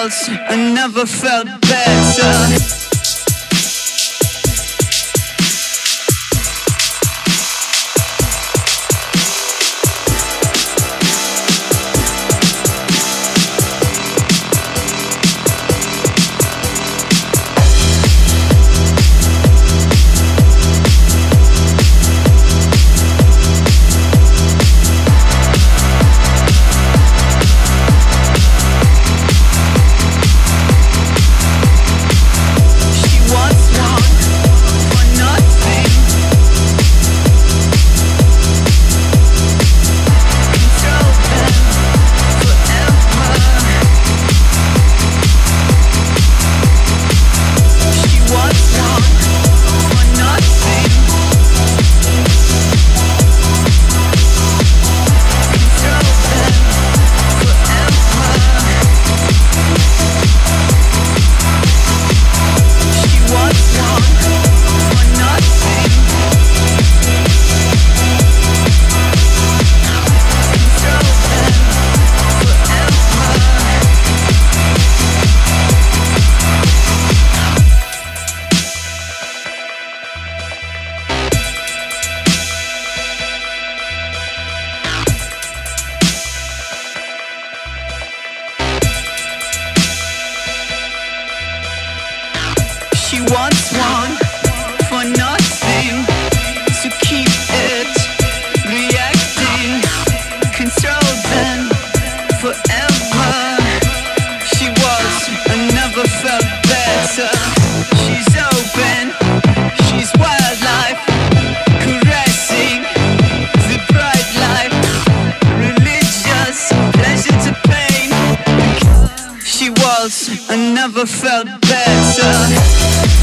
else I never felt better. she was, I never felt better.